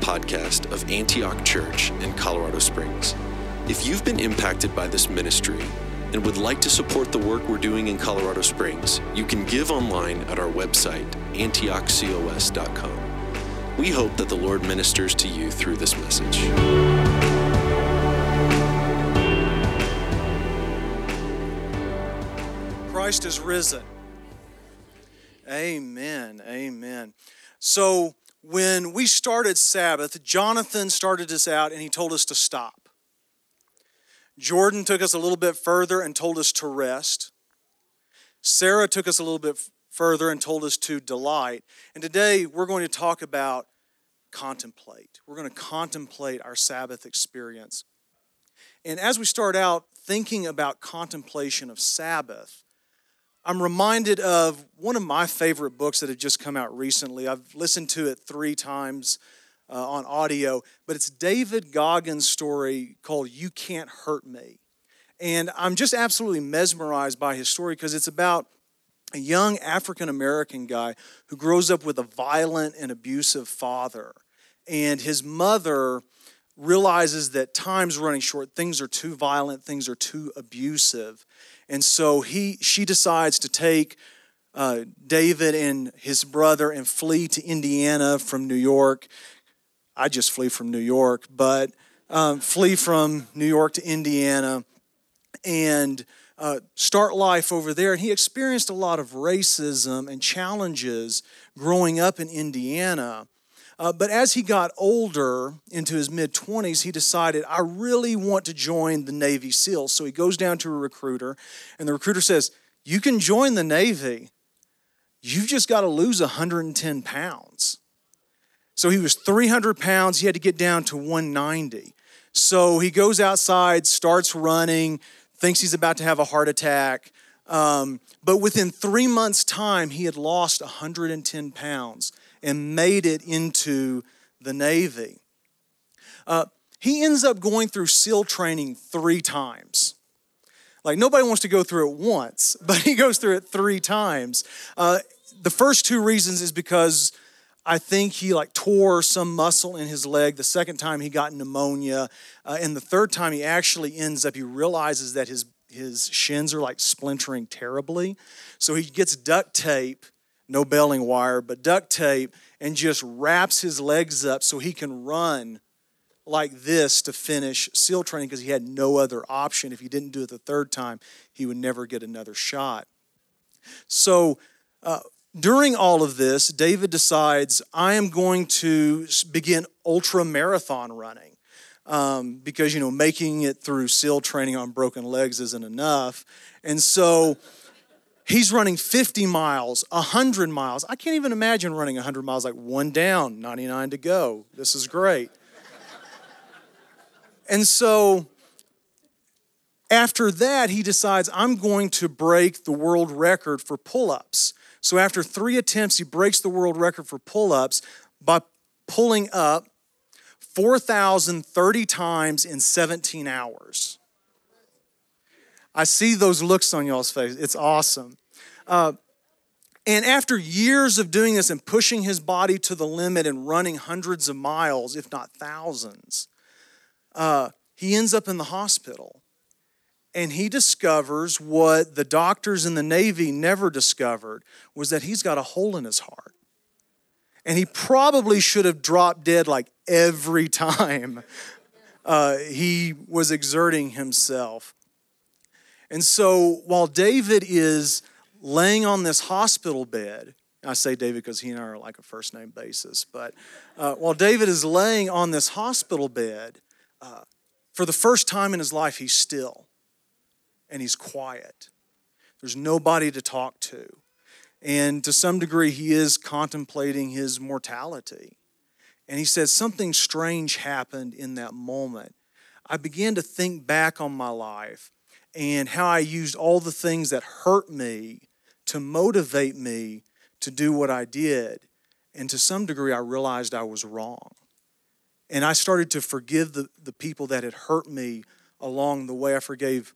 podcast of Antioch Church in Colorado Springs. If you've been impacted by this ministry and would like to support the work we're doing in Colorado Springs, you can give online at our website, antiochcos.com. We hope that the Lord ministers to you through this message. Christ is risen. Amen. Amen. So, when we started Sabbath, Jonathan started us out and he told us to stop. Jordan took us a little bit further and told us to rest. Sarah took us a little bit further and told us to delight. And today we're going to talk about contemplate. We're going to contemplate our Sabbath experience. And as we start out thinking about contemplation of Sabbath, I'm reminded of one of my favorite books that have just come out recently. I've listened to it three times uh, on audio, but it's David Goggins' story called You Can't Hurt Me. And I'm just absolutely mesmerized by his story because it's about a young African American guy who grows up with a violent and abusive father. And his mother realizes that time's running short, things are too violent, things are too abusive. And so he, she decides to take uh, David and his brother and flee to Indiana from New York. I just flee from New York, but um, flee from New York to Indiana and uh, start life over there. And he experienced a lot of racism and challenges growing up in Indiana. Uh, but as he got older, into his mid 20s, he decided, I really want to join the Navy SEALs. So he goes down to a recruiter, and the recruiter says, You can join the Navy. You've just got to lose 110 pounds. So he was 300 pounds. He had to get down to 190. So he goes outside, starts running, thinks he's about to have a heart attack. Um, but within three months' time, he had lost 110 pounds and made it into the Navy. Uh, he ends up going through SEAL training three times. Like nobody wants to go through it once, but he goes through it three times. Uh, the first two reasons is because I think he like tore some muscle in his leg. The second time he got pneumonia, uh, and the third time he actually ends up. He realizes that his his shins are like splintering terribly, so he gets duct tape no baling wire, but duct tape, and just wraps his legs up so he can run like this to finish SEAL training because he had no other option. If he didn't do it the third time, he would never get another shot. So, uh, during all of this, David decides, I am going to begin ultra marathon running. Um, because, you know, making it through SEAL training on broken legs isn't enough. And so, He's running 50 miles, 100 miles. I can't even imagine running 100 miles like one down, 99 to go. This is great. and so after that, he decides, I'm going to break the world record for pull ups. So after three attempts, he breaks the world record for pull ups by pulling up 4,030 times in 17 hours. I see those looks on y'all's face. It's awesome. Uh, and after years of doing this and pushing his body to the limit and running hundreds of miles, if not thousands, uh, he ends up in the hospital. And he discovers what the doctors in the Navy never discovered was that he's got a hole in his heart. And he probably should have dropped dead like every time uh, he was exerting himself. And so while David is laying on this hospital bed. I say David because he and I are like a first name basis. But uh, while David is laying on this hospital bed, uh, for the first time in his life, he's still and he's quiet. There's nobody to talk to. And to some degree, he is contemplating his mortality. And he says, Something strange happened in that moment. I began to think back on my life and how I used all the things that hurt me to motivate me to do what I did. And to some degree, I realized I was wrong. And I started to forgive the, the people that had hurt me along the way. I forgave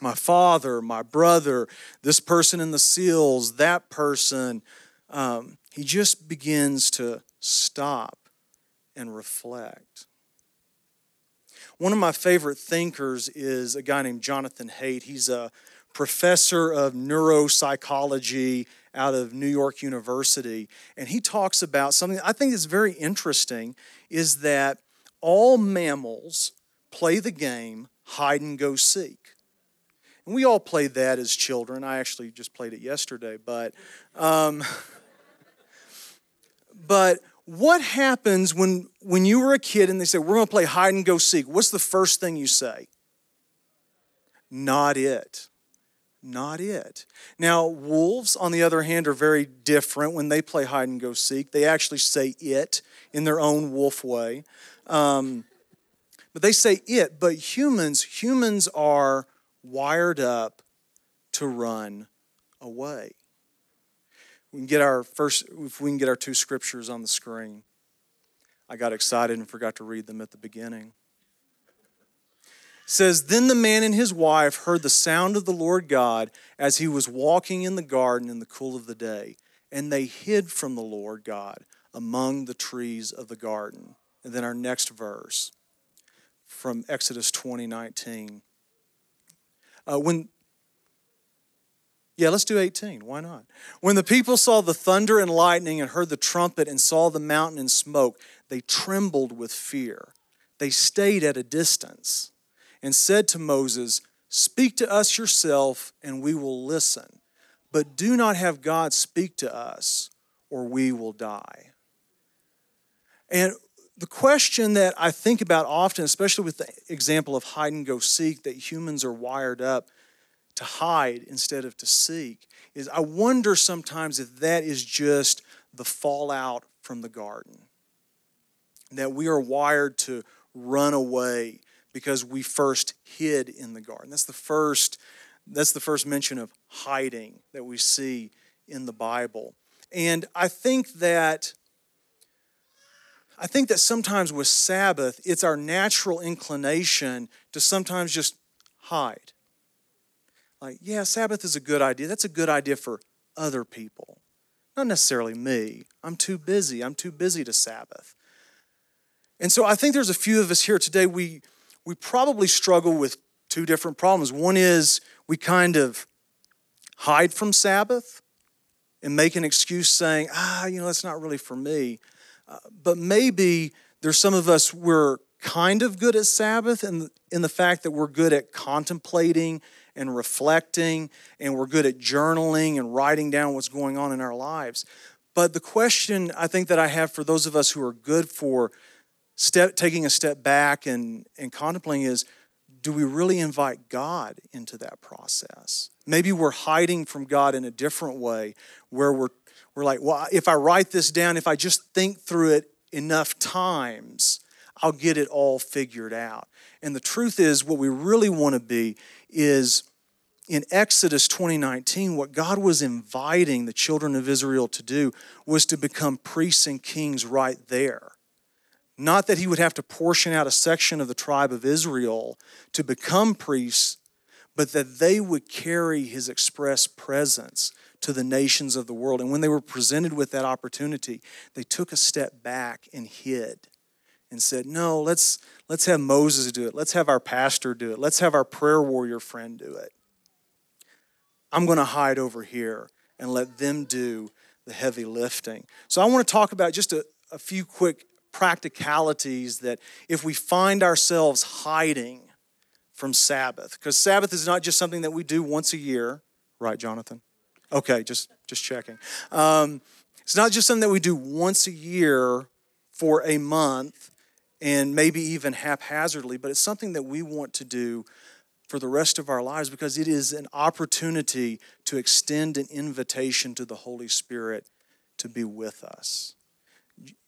my father, my brother, this person in the SEALs, that person. Um, he just begins to stop and reflect. One of my favorite thinkers is a guy named Jonathan Haidt. He's a professor of neuropsychology out of New York University. And he talks about something I think is very interesting is that all mammals play the game hide and go seek. And we all played that as children. I actually just played it yesterday, but um, but what happens when when you were a kid and they say we're going to play hide and go seek? What's the first thing you say? Not it not it. Now, wolves, on the other hand, are very different when they play hide and go seek. They actually say it in their own wolf way. Um, but they say it, but humans, humans are wired up to run away. We can get our first, if we can get our two scriptures on the screen. I got excited and forgot to read them at the beginning says then the man and his wife heard the sound of the lord god as he was walking in the garden in the cool of the day and they hid from the lord god among the trees of the garden and then our next verse from exodus 20 19 uh, when yeah, let's do 18. Why not? When the people saw the thunder and lightning and heard the trumpet and saw the mountain in smoke, they trembled with fear. They stayed at a distance and said to Moses, Speak to us yourself, and we will listen. But do not have God speak to us, or we will die. And the question that I think about often, especially with the example of hide and go seek, that humans are wired up to hide instead of to seek, is I wonder sometimes if that is just the fallout from the garden. That we are wired to run away because we first hid in the garden. That's the first that's the first mention of hiding that we see in the Bible. And I think that I think that sometimes with Sabbath, it's our natural inclination to sometimes just hide. Like, yeah, Sabbath is a good idea. That's a good idea for other people. Not necessarily me. I'm too busy. I'm too busy to Sabbath. And so I think there's a few of us here today we we probably struggle with two different problems. One is we kind of hide from Sabbath and make an excuse saying, ah, you know, that's not really for me. Uh, but maybe there's some of us, we're kind of good at Sabbath in in the fact that we're good at contemplating and reflecting, and we're good at journaling and writing down what's going on in our lives. But the question I think that I have for those of us who are good for step, taking a step back and, and contemplating is do we really invite God into that process? Maybe we're hiding from God in a different way where we're, we're like, well, if I write this down, if I just think through it enough times, I'll get it all figured out. And the truth is, what we really want to be is in Exodus 2019, what God was inviting the children of Israel to do was to become priests and kings right there. Not that he would have to portion out a section of the tribe of Israel to become priests, but that they would carry his express presence to the nations of the world. And when they were presented with that opportunity, they took a step back and hid and said, No, let's, let's have Moses do it. Let's have our pastor do it. Let's have our prayer warrior friend do it. I'm going to hide over here and let them do the heavy lifting. So I want to talk about just a, a few quick practicalities that if we find ourselves hiding from Sabbath, because Sabbath is not just something that we do once a year, right, Jonathan? Okay, just just checking. Um, it's not just something that we do once a year for a month and maybe even haphazardly, but it's something that we want to do for the rest of our lives because it is an opportunity to extend an invitation to the Holy Spirit to be with us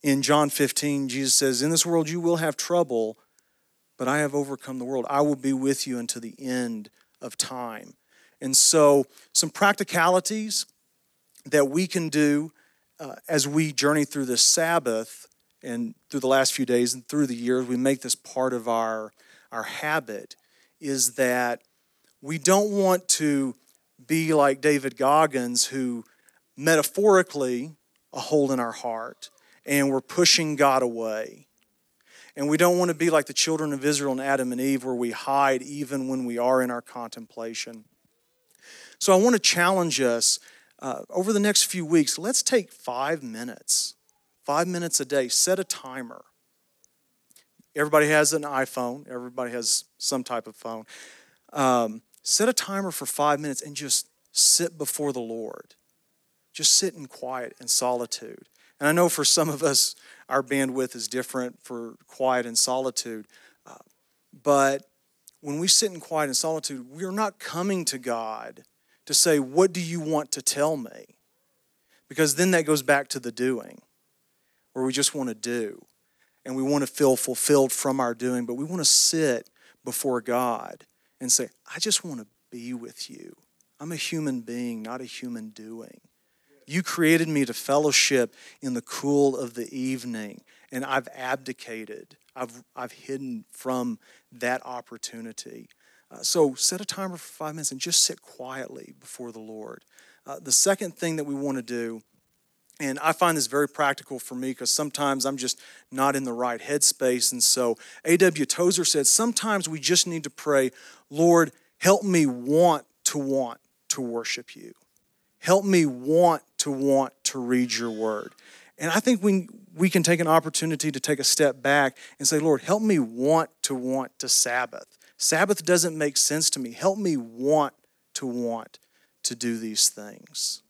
in John 15, Jesus says, In this world you will have trouble, but I have overcome the world. I will be with you until the end of time. And so, some practicalities that we can do uh, as we journey through the Sabbath and through the last few days and through the years, we make this part of our, our habit, is that we don't want to be like David Goggins, who metaphorically, a hole in our heart and we're pushing God away. And we don't want to be like the children of Israel and Adam and Eve, where we hide even when we are in our contemplation. So I want to challenge us uh, over the next few weeks. Let's take five minutes, five minutes a day, set a timer. Everybody has an iPhone, everybody has some type of phone. Um, set a timer for five minutes and just sit before the Lord. Just sit in quiet and solitude. And I know for some of us, our bandwidth is different for quiet and solitude. Uh, but when we sit in quiet and solitude, we are not coming to God to say, What do you want to tell me? Because then that goes back to the doing, where we just want to do and we want to feel fulfilled from our doing, but we want to sit before God and say, I just want to be with you. I'm a human being, not a human doing. You created me to fellowship in the cool of the evening, and I've abdicated. I've, I've hidden from that opportunity. Uh, so set a timer for five minutes and just sit quietly before the Lord. Uh, the second thing that we want to do and I find this very practical for me because sometimes I'm just not in the right headspace. And so A.W. Tozer said, sometimes we just need to pray, Lord, help me want to want to worship you. Help me want to want to read your word. And I think we, we can take an opportunity to take a step back and say, Lord, help me want to want to Sabbath. Sabbath doesn't make sense to me. Help me want to want to do these things.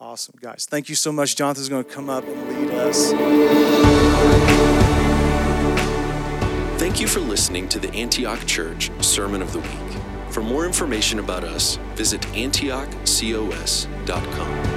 Awesome, guys. Thank you so much. Jonathan's going to come up and lead us. Thank you for listening to the Antioch Church Sermon of the Week. For more information about us, visit antiochcos.com.